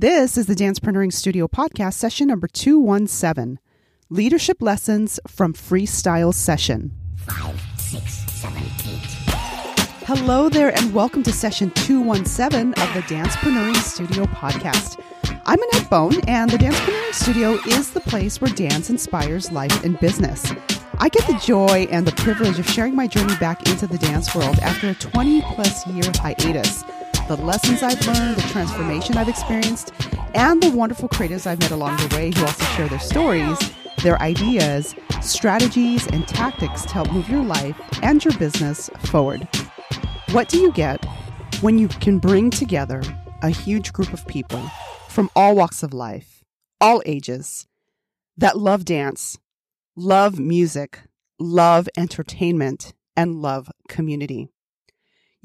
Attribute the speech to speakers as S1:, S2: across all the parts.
S1: This is the Dancepreneuring Studio podcast, session number 217 Leadership Lessons from Freestyle Session.
S2: Five, six, seven, eight.
S1: Hello there, and welcome to session 217 of the Dancepreneuring Studio podcast. I'm Annette Bone, and the Dancepreneuring Studio is the place where dance inspires life and business. I get the joy and the privilege of sharing my journey back into the dance world after a 20 plus year hiatus the lessons I've learned, the transformation I've experienced, and the wonderful creatives I've met along the way who also share their stories, their ideas, strategies, and tactics to help move your life and your business forward. What do you get when you can bring together a huge group of people from all walks of life, all ages, that love dance, love music, love entertainment, and love community?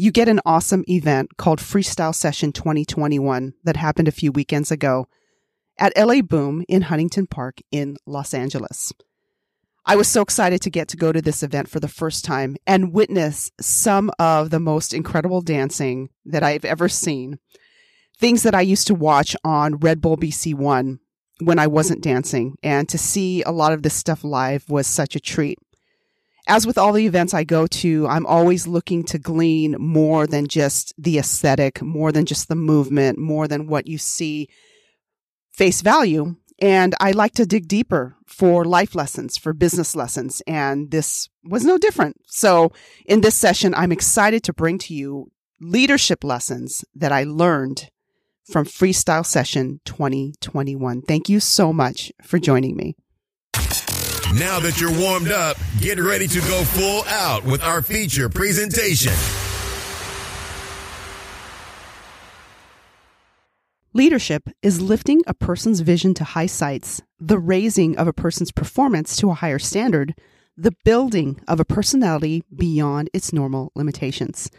S1: You get an awesome event called Freestyle Session 2021 that happened a few weekends ago at LA Boom in Huntington Park in Los Angeles. I was so excited to get to go to this event for the first time and witness some of the most incredible dancing that I've ever seen. Things that I used to watch on Red Bull BC One when I wasn't dancing, and to see a lot of this stuff live was such a treat as with all the events I go to, I'm always looking to glean more than just the aesthetic, more than just the movement, more than what you see face value. And I like to dig deeper for life lessons, for business lessons. And this was no different. So in this session, I'm excited to bring to you leadership lessons that I learned from Freestyle Session 2021. Thank you so much for joining me.
S3: Now that you're warmed up, get ready to go full out with our feature presentation.
S1: Leadership is lifting a person's vision to high sights, the raising of a person's performance to a higher standard, the building of a personality beyond its normal limitations.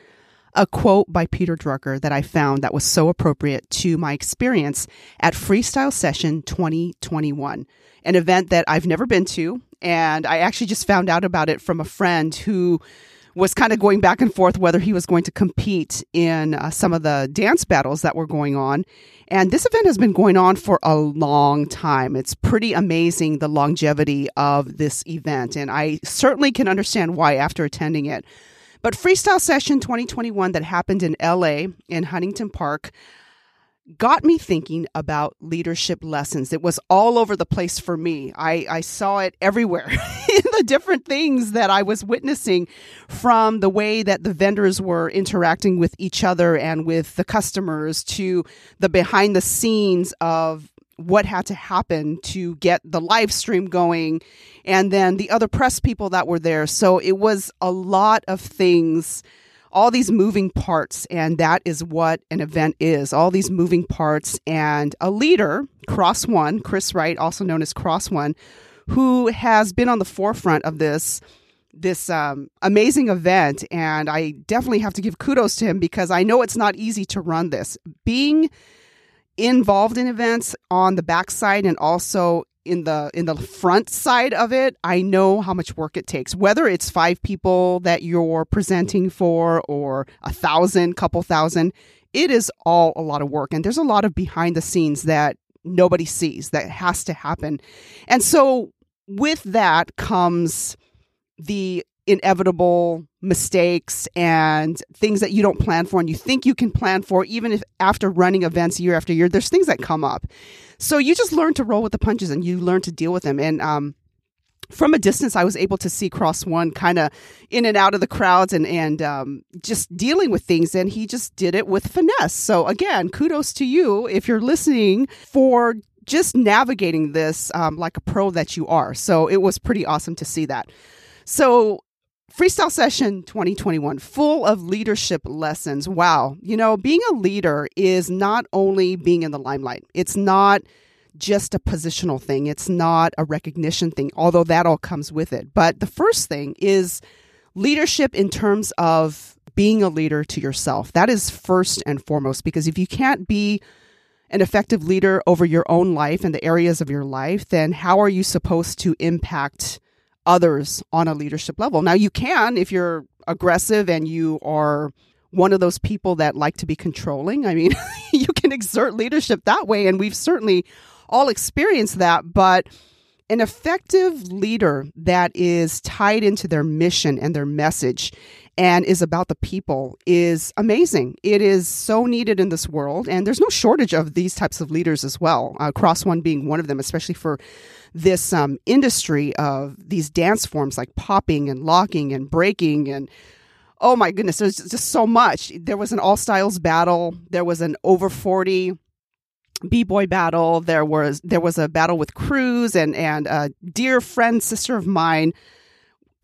S1: A quote by Peter Drucker that I found that was so appropriate to my experience at Freestyle Session 2021 an event that I've never been to. And I actually just found out about it from a friend who was kind of going back and forth whether he was going to compete in uh, some of the dance battles that were going on. And this event has been going on for a long time. It's pretty amazing the longevity of this event. And I certainly can understand why after attending it. But Freestyle Session 2021 that happened in LA in Huntington Park got me thinking about leadership lessons. It was all over the place for me. I, I saw it everywhere in the different things that I was witnessing from the way that the vendors were interacting with each other and with the customers to the behind the scenes of what had to happen to get the live stream going and then the other press people that were there. So it was a lot of things all these moving parts. And that is what an event is all these moving parts. And a leader, Cross One, Chris Wright, also known as Cross One, who has been on the forefront of this this um, amazing event and i definitely have to give kudos to him because i know it's not easy to run this being involved in events on the backside and also in the in the front side of it i know how much work it takes. Whether it's five people that you're presenting for or a thousand couple thousand it is all a lot of work. And there's a lot of behind the scenes that nobody sees that has to happen. And so with that comes the inevitable mistakes and things that you don't plan for and you think you can plan for even if after running events year after year there's things that come up so you just learn to roll with the punches and you learn to deal with them and um, from a distance, I was able to see Cross One kind of in and out of the crowds and and um, just dealing with things, and he just did it with finesse. So again, kudos to you if you're listening for just navigating this um, like a pro that you are. So it was pretty awesome to see that. So Freestyle Session 2021, full of leadership lessons. Wow. You know, being a leader is not only being in the limelight, it's not just a positional thing, it's not a recognition thing, although that all comes with it. But the first thing is leadership in terms of being a leader to yourself. That is first and foremost, because if you can't be an effective leader over your own life and the areas of your life, then how are you supposed to impact? Others on a leadership level. Now, you can if you're aggressive and you are one of those people that like to be controlling. I mean, you can exert leadership that way, and we've certainly all experienced that. But an effective leader that is tied into their mission and their message and is about the people is amazing. It is so needed in this world, and there's no shortage of these types of leaders as well. Uh, Cross One being one of them, especially for this um, industry of these dance forms like popping and locking and breaking and oh my goodness, there's just so much. There was an all styles battle. There was an over 40 b-boy battle. There was there was a battle with crews and and a dear friend sister of mine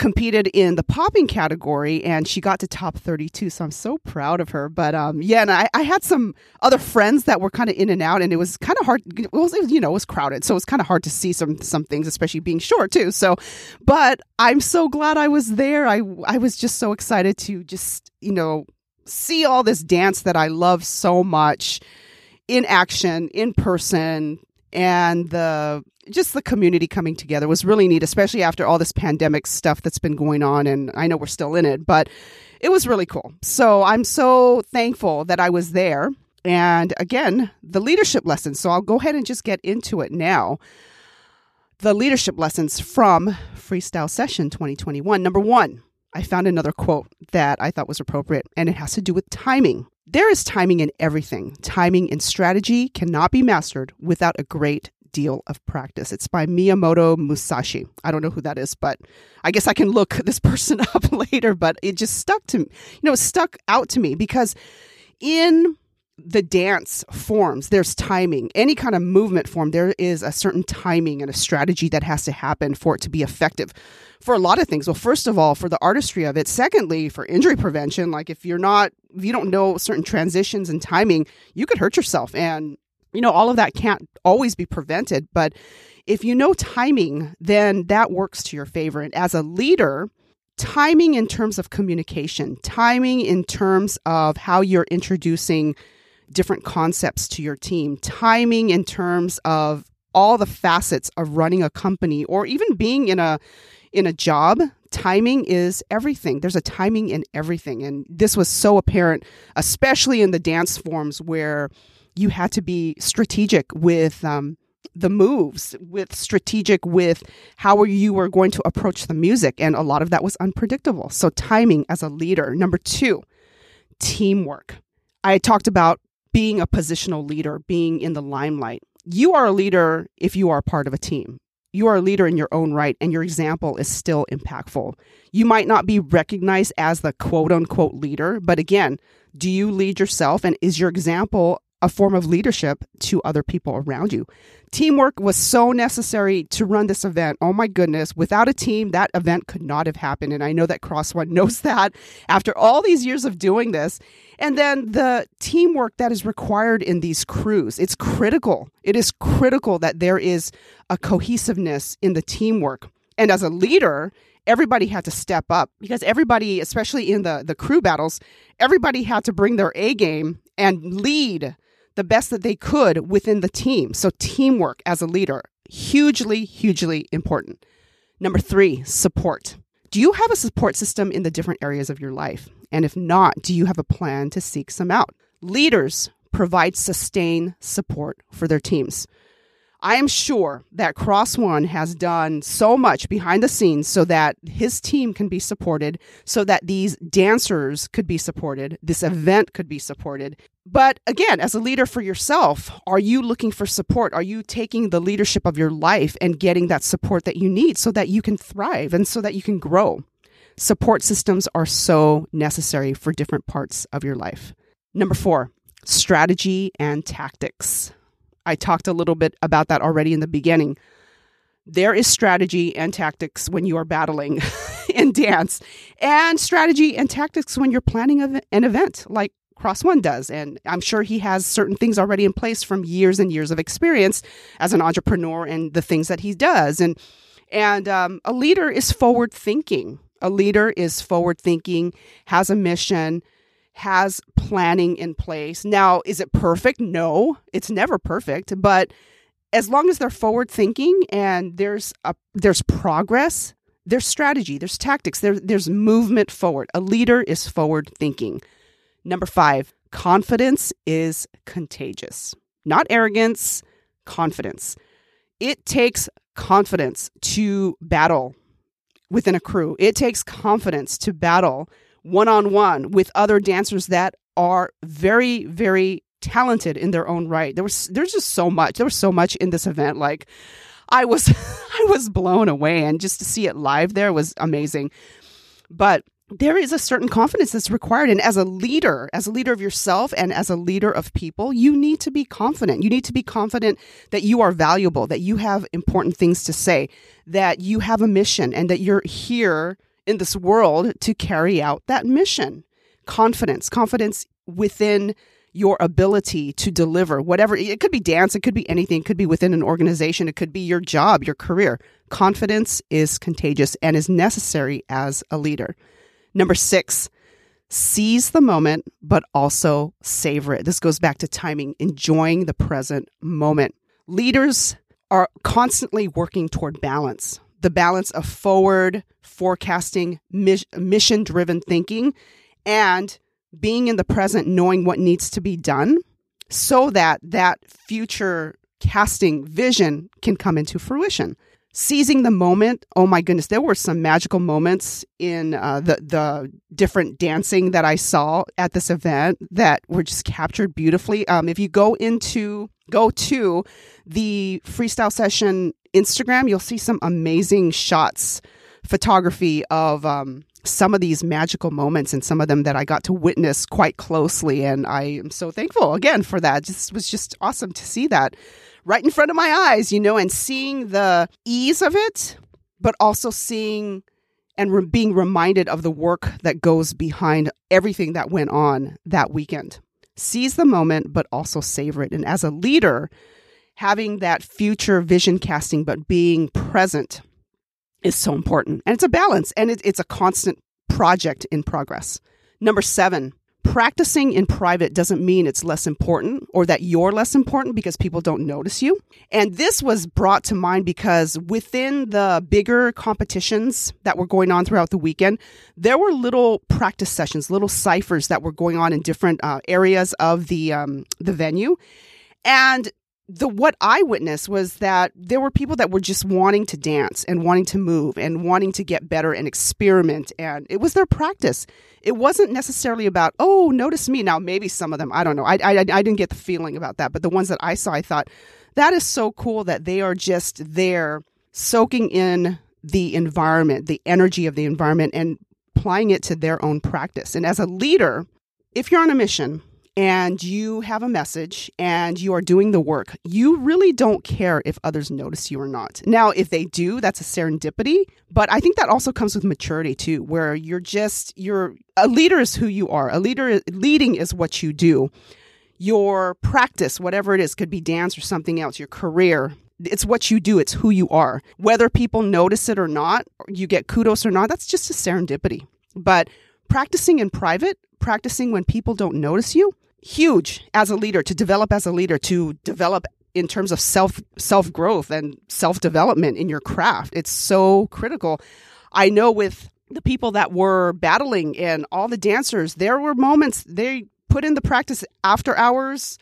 S1: competed in the popping category and she got to top 32 so i'm so proud of her. But um yeah and i, I had some other friends that were kind of in and out and it was kind of hard it was, you know it was crowded so it was kind of hard to see some some things especially being short too. So but i'm so glad i was there. I i was just so excited to just you know see all this dance that i love so much in action in person and the just the community coming together was really neat, especially after all this pandemic stuff that's been going on. And I know we're still in it, but it was really cool. So I'm so thankful that I was there. And again, the leadership lessons. So I'll go ahead and just get into it now. The leadership lessons from Freestyle Session 2021. Number one, I found another quote that I thought was appropriate, and it has to do with timing. There is timing in everything. Timing and strategy cannot be mastered without a great deal of practice. It's by Miyamoto Musashi. I don't know who that is, but I guess I can look this person up later, but it just stuck to me. You know, it stuck out to me because in the dance forms, there's timing. Any kind of movement form, there is a certain timing and a strategy that has to happen for it to be effective for a lot of things. Well, first of all, for the artistry of it. Secondly, for injury prevention, like if you're not, if you don't know certain transitions and timing, you could hurt yourself. And you know, all of that can't always be prevented, but if you know timing, then that works to your favor. And as a leader, timing in terms of communication, timing in terms of how you're introducing different concepts to your team, timing in terms of all the facets of running a company or even being in a in a job, timing is everything. There's a timing in everything. And this was so apparent, especially in the dance forms where you had to be strategic with um, the moves, with strategic with how you were going to approach the music. And a lot of that was unpredictable. So, timing as a leader. Number two, teamwork. I talked about being a positional leader, being in the limelight. You are a leader if you are part of a team. You are a leader in your own right, and your example is still impactful. You might not be recognized as the quote unquote leader, but again, do you lead yourself? And is your example a form of leadership to other people around you. Teamwork was so necessary to run this event. Oh my goodness, without a team, that event could not have happened. And I know that Cross One knows that after all these years of doing this. And then the teamwork that is required in these crews, it's critical. It is critical that there is a cohesiveness in the teamwork. And as a leader, everybody had to step up because everybody, especially in the, the crew battles, everybody had to bring their A game and lead the best that they could within the team. So, teamwork as a leader, hugely, hugely important. Number three, support. Do you have a support system in the different areas of your life? And if not, do you have a plan to seek some out? Leaders provide sustained support for their teams. I am sure that Cross One has done so much behind the scenes so that his team can be supported, so that these dancers could be supported, this event could be supported. But again, as a leader for yourself, are you looking for support? Are you taking the leadership of your life and getting that support that you need so that you can thrive and so that you can grow? Support systems are so necessary for different parts of your life. Number four, strategy and tactics. I talked a little bit about that already in the beginning. There is strategy and tactics when you are battling in dance, and strategy and tactics when you're planning an event like Cross One does. And I'm sure he has certain things already in place from years and years of experience as an entrepreneur and the things that he does. And and um, a leader is forward thinking. A leader is forward thinking, has a mission, has planning in place. Now, is it perfect? No, it's never perfect, but as long as they're forward thinking and there's a there's progress, there's strategy, there's tactics, there, there's movement forward. A leader is forward thinking. Number five, confidence is contagious. Not arrogance, confidence. It takes confidence to battle within a crew. It takes confidence to battle one on one with other dancers that are very, very talented in their own right. There was there's just so much. There was so much in this event. Like I was I was blown away and just to see it live there was amazing. But there is a certain confidence that's required. And as a leader, as a leader of yourself and as a leader of people, you need to be confident. You need to be confident that you are valuable, that you have important things to say, that you have a mission, and that you're here in this world to carry out that mission. Confidence, confidence within your ability to deliver whatever it could be dance it could be anything it could be within an organization it could be your job your career confidence is contagious and is necessary as a leader number 6 seize the moment but also savor it this goes back to timing enjoying the present moment leaders are constantly working toward balance the balance of forward forecasting mission driven thinking and being in the present, knowing what needs to be done so that that future casting vision can come into fruition. Seizing the moment, oh my goodness, there were some magical moments in uh, the the different dancing that I saw at this event that were just captured beautifully. Um, if you go into go to the freestyle session Instagram, you'll see some amazing shots, photography of um, some of these magical moments and some of them that I got to witness quite closely. And I am so thankful again for that. Just was just awesome to see that right in front of my eyes, you know, and seeing the ease of it, but also seeing and re- being reminded of the work that goes behind everything that went on that weekend. Seize the moment, but also savor it. And as a leader, having that future vision casting, but being present is so important. And it's a balance and it, it's a constant project in progress. Number seven, practicing in private doesn't mean it's less important or that you're less important because people don't notice you. And this was brought to mind because within the bigger competitions that were going on throughout the weekend, there were little practice sessions, little ciphers that were going on in different uh, areas of the um, the venue. And the what I witnessed was that there were people that were just wanting to dance and wanting to move and wanting to get better and experiment and it was their practice. It wasn't necessarily about oh notice me. Now maybe some of them I don't know. I I, I didn't get the feeling about that but the ones that I saw I thought that is so cool that they are just there soaking in the environment the energy of the environment and applying it to their own practice. And as a leader if you're on a mission and you have a message and you are doing the work, you really don't care if others notice you or not. Now, if they do, that's a serendipity, but I think that also comes with maturity too, where you're just you're a leader is who you are. A leader leading is what you do. Your practice, whatever it is, could be dance or something else, your career, it's what you do, it's who you are. Whether people notice it or not, you get kudos or not, that's just a serendipity. But practicing in private, practicing when people don't notice you, huge as a leader to develop as a leader to develop in terms of self self growth and self development in your craft. It's so critical. I know with the people that were battling and all the dancers, there were moments they put in the practice after hours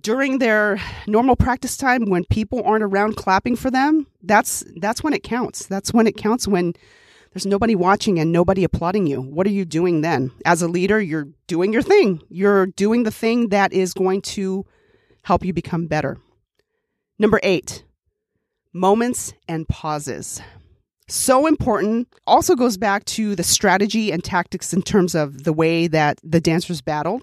S1: during their normal practice time when people aren't around clapping for them. That's that's when it counts. That's when it counts when there's nobody watching and nobody applauding you. What are you doing then? As a leader, you're doing your thing. You're doing the thing that is going to help you become better. Number eight, moments and pauses. So important. Also goes back to the strategy and tactics in terms of the way that the dancers battled.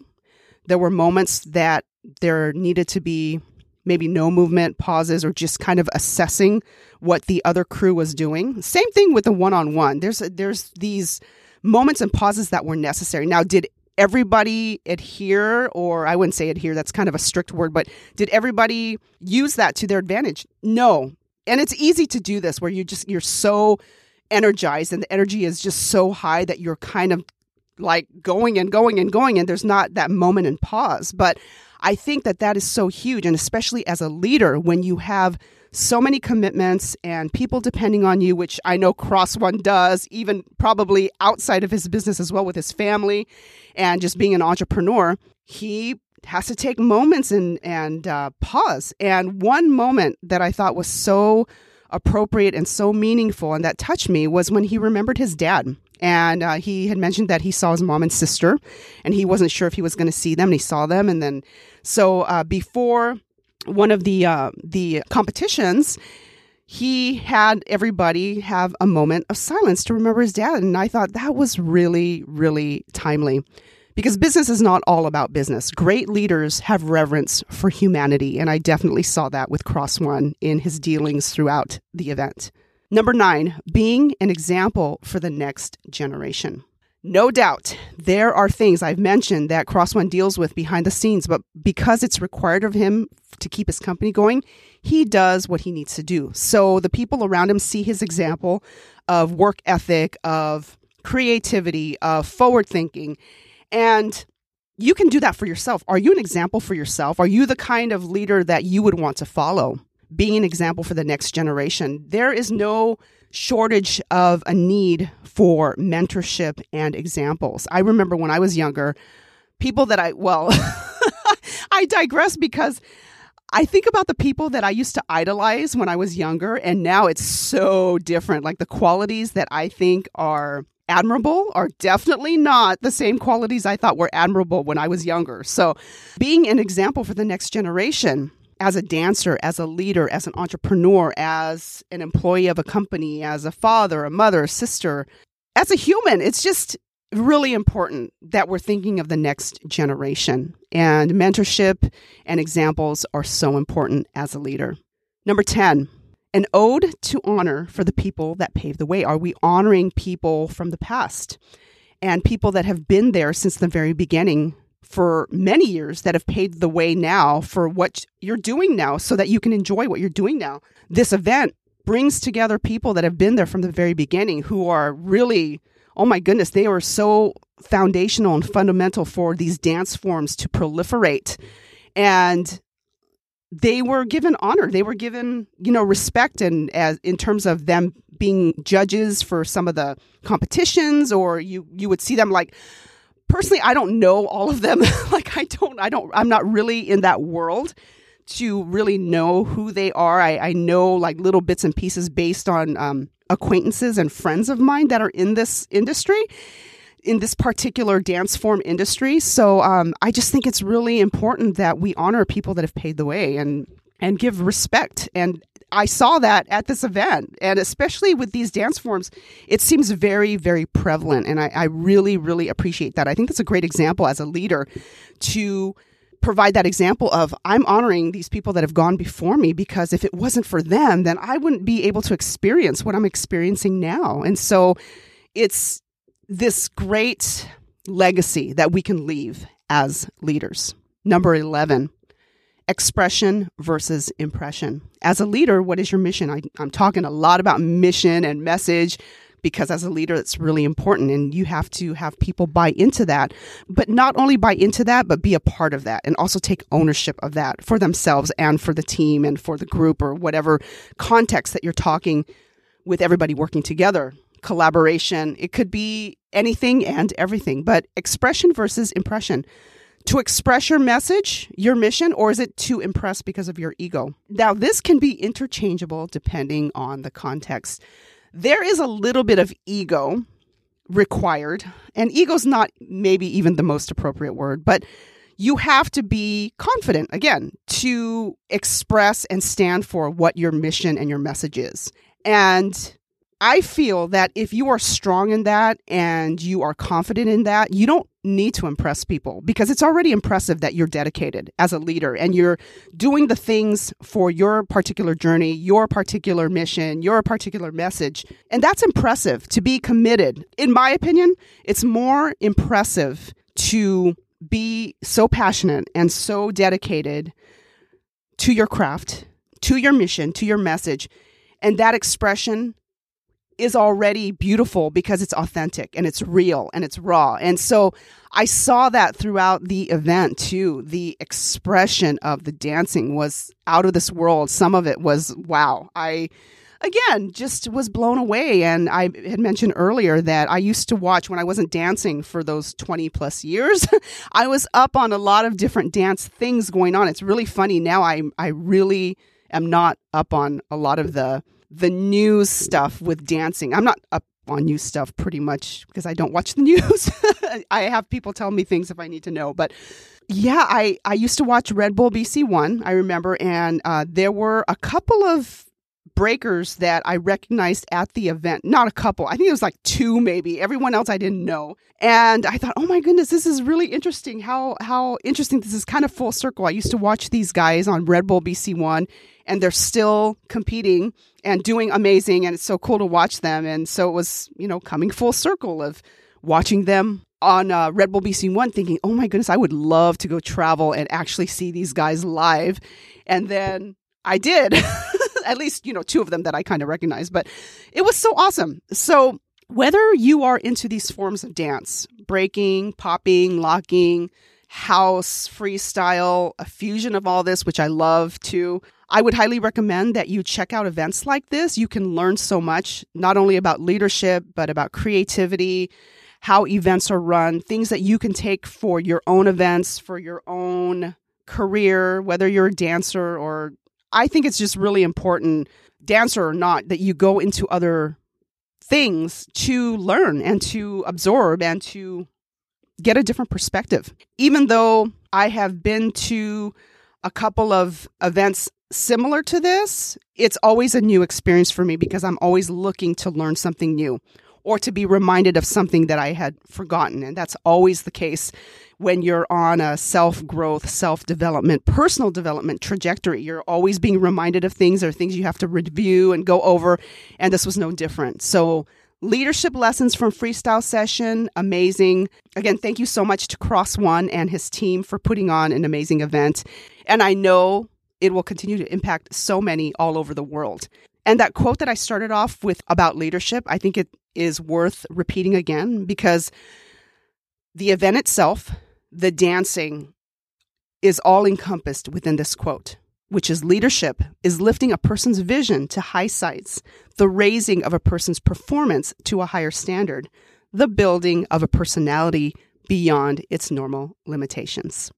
S1: There were moments that there needed to be maybe no movement, pauses, or just kind of assessing what the other crew was doing. Same thing with the one on one. There's there's these moments and pauses that were necessary. Now, did everybody adhere, or I wouldn't say adhere, that's kind of a strict word, but did everybody use that to their advantage? No. And it's easy to do this where you just you're so energized and the energy is just so high that you're kind of like going and going and going and there's not that moment and pause. But I think that that is so huge and especially as a leader when you have so many commitments and people depending on you, which I know Cross One does, even probably outside of his business as well with his family and just being an entrepreneur, he has to take moments and and uh, pause. And one moment that I thought was so appropriate and so meaningful and that touched me was when he remembered his dad. And uh, he had mentioned that he saw his mom and sister, and he wasn't sure if he was going to see them. And he saw them, and then so uh, before one of the uh, the competitions, he had everybody have a moment of silence to remember his dad, and I thought that was really really timely because business is not all about business. Great leaders have reverence for humanity, and I definitely saw that with Cross One in his dealings throughout the event. Number nine, being an example for the next generation. No doubt, there are things I've mentioned that Cross One deals with behind the scenes, but because it's required of him to keep his company going, he does what he needs to do. So the people around him see his example of work ethic, of creativity, of forward thinking, and you can do that for yourself. Are you an example for yourself? Are you the kind of leader that you would want to follow? Being an example for the next generation. There is no shortage of a need for mentorship and examples. I remember when I was younger, people that I, well, I digress because I think about the people that I used to idolize when I was younger, and now it's so different. Like the qualities that I think are admirable are definitely not the same qualities I thought were admirable when I was younger. So, being an example for the next generation as a dancer, as a leader, as an entrepreneur, as an employee of a company, as a father, a mother, a sister, as a human, it's just really important that we're thinking of the next generation. And mentorship and examples are so important as a leader. Number 10, an ode to honor for the people that paved the way. Are we honoring people from the past and people that have been there since the very beginning for many years that have paved the way now for what you're doing now so that you can enjoy what you're doing now? This event brings together people that have been there from the very beginning who are really, oh my goodness, they are so foundational and fundamental for these dance forms to proliferate. And they were given honor. They were given, you know, respect and as in terms of them being judges for some of the competitions or you you would see them like personally I don't know all of them. like I don't I don't I'm not really in that world to really know who they are. I, I know like little bits and pieces based on um, acquaintances and friends of mine that are in this industry in this particular dance form industry. So um, I just think it's really important that we honor people that have paid the way and and give respect. And I saw that at this event, and especially with these dance forms, it seems very, very prevalent. And I, I really, really appreciate that. I think that's a great example as a leader to provide that example of I'm honoring these people that have gone before me because if it wasn't for them, then I wouldn't be able to experience what I'm experiencing now. And so it's this great legacy that we can leave as leaders. Number 11, expression versus impression. As a leader, what is your mission? I, am talking a lot about mission and message because as a leader, it's really important and you have to have people buy into that. But not only buy into that, but be a part of that and also take ownership of that for themselves and for the team and for the group or whatever context that you're talking with everybody working together collaboration. It could be anything and everything, but expression versus impression. To express your message, your mission, or is it to impress because of your ego? Now, this can be interchangeable depending on the context. There is a little bit of ego required, and ego's not maybe even the most appropriate word, but you have to be confident again to express and stand for what your mission and your message is. And I feel that if you are strong in that and you are confident in that, you don't need to impress people because it's already impressive that you're dedicated as a leader and you're doing the things for your particular journey, your particular mission, your particular message. And that's impressive to be committed. In my opinion, it's more impressive to be so passionate and so dedicated to your craft, to your mission, to your message. And that expression is already beautiful because it's authentic and it's real and it's raw. And so I saw that throughout the event too. The expression of the dancing was out of this world. Some of it was wow. I again just was blown away and I had mentioned earlier that I used to watch when I wasn't dancing for those 20 plus years. I was up on a lot of different dance things going on. It's really funny now I I really am not up on a lot of the the news stuff with dancing. I'm not up on news stuff pretty much because I don't watch the news. I have people tell me things if I need to know. But yeah, I, I used to watch Red Bull BC One, I remember, and uh, there were a couple of breakers that I recognized at the event. Not a couple, I think it was like two maybe. Everyone else I didn't know. And I thought, oh my goodness, this is really interesting. How how interesting this is kind of full circle. I used to watch these guys on Red Bull BC One and they're still competing and doing amazing and it's so cool to watch them and so it was you know coming full circle of watching them on uh, red bull bc one thinking oh my goodness i would love to go travel and actually see these guys live and then i did at least you know two of them that i kind of recognize but it was so awesome so whether you are into these forms of dance breaking popping locking house freestyle a fusion of all this which i love too I would highly recommend that you check out events like this. You can learn so much, not only about leadership, but about creativity, how events are run, things that you can take for your own events, for your own career, whether you're a dancer or I think it's just really important, dancer or not, that you go into other things to learn and to absorb and to get a different perspective. Even though I have been to a couple of events similar to this, it's always a new experience for me because I'm always looking to learn something new or to be reminded of something that I had forgotten. And that's always the case when you're on a self growth, self development, personal development trajectory. You're always being reminded of things or things you have to review and go over. And this was no different. So, leadership lessons from Freestyle Session, amazing. Again, thank you so much to Cross One and his team for putting on an amazing event. And I know it will continue to impact so many all over the world. And that quote that I started off with about leadership, I think it is worth repeating again because the event itself, the dancing, is all encompassed within this quote, which is leadership is lifting a person's vision to high sights, the raising of a person's performance to a higher standard, the building of a personality beyond its normal limitations.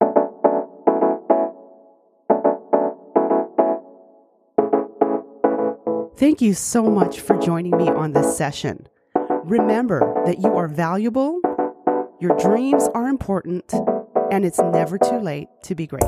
S1: Thank you so much for joining me on this session. Remember that you are valuable, your dreams are important, and it's never too late to be great.